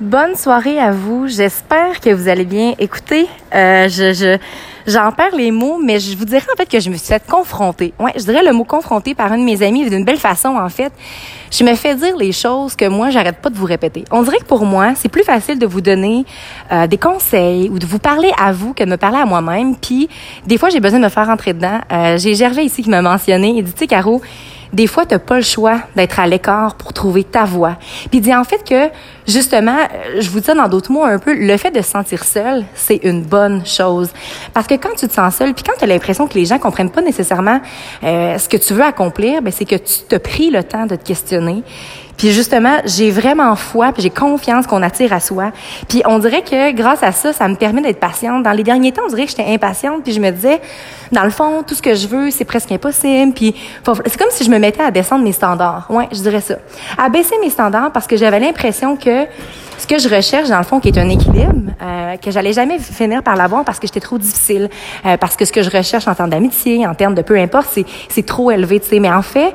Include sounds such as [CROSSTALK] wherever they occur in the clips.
Bonne soirée à vous. J'espère que vous allez bien. Écoutez, euh, je, je, j'en perds les mots, mais je vous dirais en fait que je me suis fait confronter. Ouais, je dirais le mot confronter par un de mes amis d'une belle façon en fait. Je me fais dire les choses que moi j'arrête pas de vous répéter. On dirait que pour moi c'est plus facile de vous donner euh, des conseils ou de vous parler à vous que de me parler à moi-même. Puis des fois j'ai besoin de me faire rentrer dedans. Euh, j'ai Gervais ici qui m'a mentionné. Il dit tu sais Caro des fois, tu pas le choix d'être à l'écart pour trouver ta voix. Puis il dit en fait que, justement, euh, je vous dis dans d'autres mots un peu, le fait de se sentir seul, c'est une bonne chose. Parce que quand tu te sens seul, puis quand tu as l'impression que les gens comprennent pas nécessairement euh, ce que tu veux accomplir, ben c'est que tu te pris le temps de te questionner. Puis justement, j'ai vraiment foi, puis j'ai confiance qu'on attire à soi. Puis on dirait que grâce à ça, ça me permet d'être patiente. Dans les derniers temps, on dirait que j'étais impatiente, puis je me disais, dans le fond, tout ce que je veux, c'est presque impossible. Puis c'est comme si je me mettais à descendre mes standards. Ouais, je dirais ça. À baisser mes standards parce que j'avais l'impression que ce que je recherche dans le fond, qui est un équilibre, euh, que j'allais jamais finir par l'avoir parce que j'étais trop difficile, euh, parce que ce que je recherche en termes d'amitié, en termes de peu importe, c'est c'est trop élevé, tu sais. Mais en fait,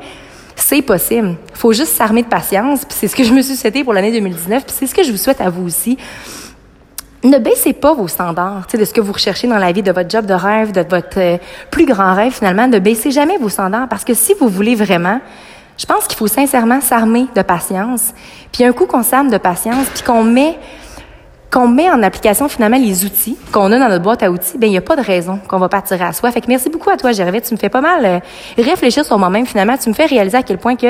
c'est possible. faut juste s'armer de patience. Puis c'est ce que je me suis souhaité pour l'année 2019. Puis c'est ce que je vous souhaite à vous aussi. Ne baissez pas vos standards, de ce que vous recherchez dans la vie, de votre job de rêve, de votre euh, plus grand rêve finalement. Ne baissez jamais vos standards parce que si vous voulez vraiment, je pense qu'il faut sincèrement s'armer de patience. Puis un coup qu'on s'arme de patience, puis qu'on met qu'on met en application finalement les outils qu'on a dans notre boîte à outils, ben il n'y a pas de raison qu'on va pas tirer à soi. Fait que merci beaucoup à toi, Gervais. Tu me fais pas mal euh, réfléchir sur moi-même finalement. Tu me fais réaliser à quel point que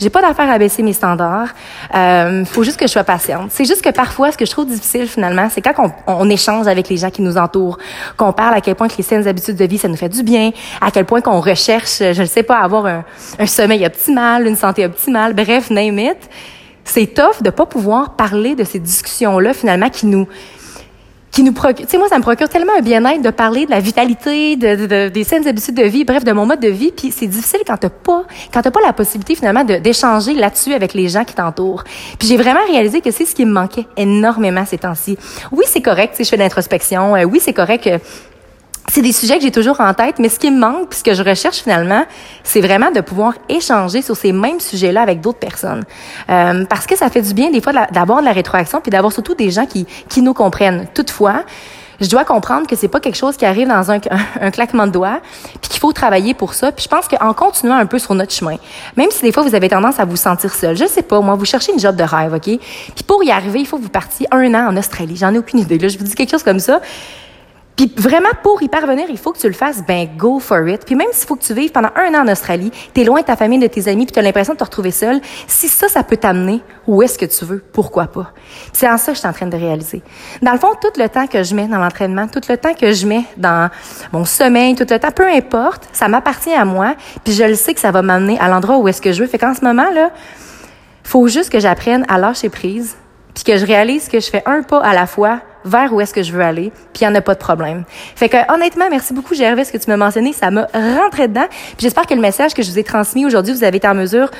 j'ai pas d'affaire à baisser mes standards. Euh, faut juste que je sois patiente. C'est juste que parfois, ce que je trouve difficile finalement, c'est quand on, on, échange avec les gens qui nous entourent, qu'on parle à quel point que les saines habitudes de vie, ça nous fait du bien, à quel point qu'on recherche, je ne sais pas, avoir un, un sommeil optimal, une santé optimale, bref, name it c'est tough de pas pouvoir parler de ces discussions-là, finalement, qui nous, qui nous procure, tu sais, moi, ça me procure tellement un bien-être de parler de la vitalité, de, de, des saines habitudes de vie, bref, de mon mode de vie. Puis c'est difficile quand t'as pas, quand t'as pas la possibilité finalement d'échanger là-dessus avec les gens qui t'entourent. Puis j'ai vraiment réalisé que c'est ce qui me manquait énormément ces temps-ci. Oui, c'est correct, si je fais de l'introspection. Euh, oui, c'est correct. que c'est des sujets que j'ai toujours en tête, mais ce qui me manque, puis ce que je recherche finalement, c'est vraiment de pouvoir échanger sur ces mêmes sujets-là avec d'autres personnes. Euh, parce que ça fait du bien des fois d'avoir de la rétroaction, puis d'avoir surtout des gens qui, qui nous comprennent. Toutefois, je dois comprendre que c'est pas quelque chose qui arrive dans [LAUGHS] un, claquement de doigts, puis qu'il faut travailler pour ça. Puis je pense qu'en continuant un peu sur notre chemin, même si des fois vous avez tendance à vous sentir seul, je sais pas, moi, vous cherchez une job de rêve, ok? Puis pour y arriver, il faut que vous partiez un an en Australie. J'en ai aucune idée. Là, je vous dis quelque chose comme ça. Puis vraiment, pour y parvenir, il faut que tu le fasses, ben go for it. Puis même s'il faut que tu vives pendant un an en Australie, t'es loin de ta famille, de tes amis, puis t'as l'impression de te retrouver seul, si ça, ça peut t'amener où est-ce que tu veux, pourquoi pas? C'est en ça que je suis en train de réaliser. Dans le fond, tout le temps que je mets dans l'entraînement, tout le temps que je mets dans mon sommeil, tout le temps, peu importe, ça m'appartient à moi, puis je le sais que ça va m'amener à l'endroit où est-ce que je veux. Fait qu'en ce moment, là, faut juste que j'apprenne à lâcher prise, puis que je réalise que je fais un pas à la fois vers où est-ce que je veux aller, puis il n'y en a pas de problème. Fait que honnêtement, merci beaucoup Gervais, ce que tu m'as mentionné, ça m'a rentré dedans. Puis j'espère que le message que je vous ai transmis aujourd'hui, vous avez été en mesure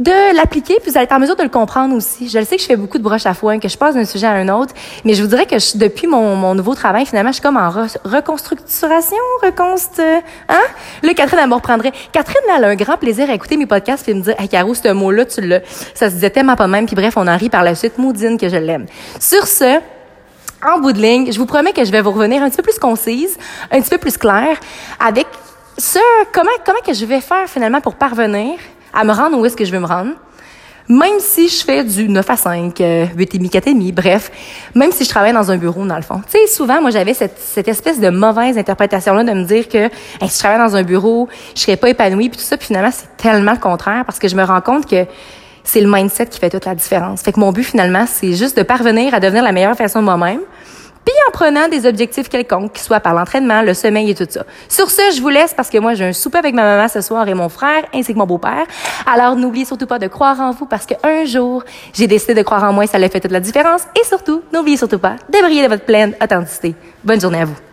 de l'appliquer, puis vous allez être en mesure de le comprendre aussi. Je le sais que je fais beaucoup de broches à foin, que je passe d'un sujet à un autre, mais je vous dirais que depuis mon, mon nouveau travail, finalement, je suis comme en reconstructuration, reconst... Hein? Là, Catherine, elle me reprendrait. Catherine, elle a un grand plaisir à écouter mes podcasts et me dire, hey, Caro, ce mot-là, tu l'as. Ça se disait tellement pas même, puis bref, on en rit par la suite. Maudine que je l'aime. Sur ce, en bout de ligne, je vous promets que je vais vous revenir un petit peu plus concise, un petit peu plus claire, avec ce comment comment que je vais faire finalement pour parvenir à me rendre où est-ce que je veux me rendre. Même si je fais du 9 à 5, 8 et demi, 4 et demi, bref, même si je travaille dans un bureau, dans le fond. Tu sais, souvent, moi, j'avais cette, cette espèce de mauvaise interprétation-là de me dire que si je travaille dans un bureau, je serais pas épanouie, puis tout ça, puis finalement, c'est tellement le contraire, parce que je me rends compte que c'est le mindset qui fait toute la différence. Fait que mon but finalement, c'est juste de parvenir à devenir la meilleure façon de moi-même. Puis en prenant des objectifs quelconques, qui soient par l'entraînement, le sommeil et tout ça. Sur ce, je vous laisse parce que moi, j'ai un souper avec ma maman ce soir et mon frère, ainsi que mon beau-père. Alors, n'oubliez surtout pas de croire en vous parce qu'un jour, j'ai décidé de croire en moi et ça a fait toute la différence. Et surtout, n'oubliez surtout pas de briller de votre pleine authenticité. Bonne journée à vous.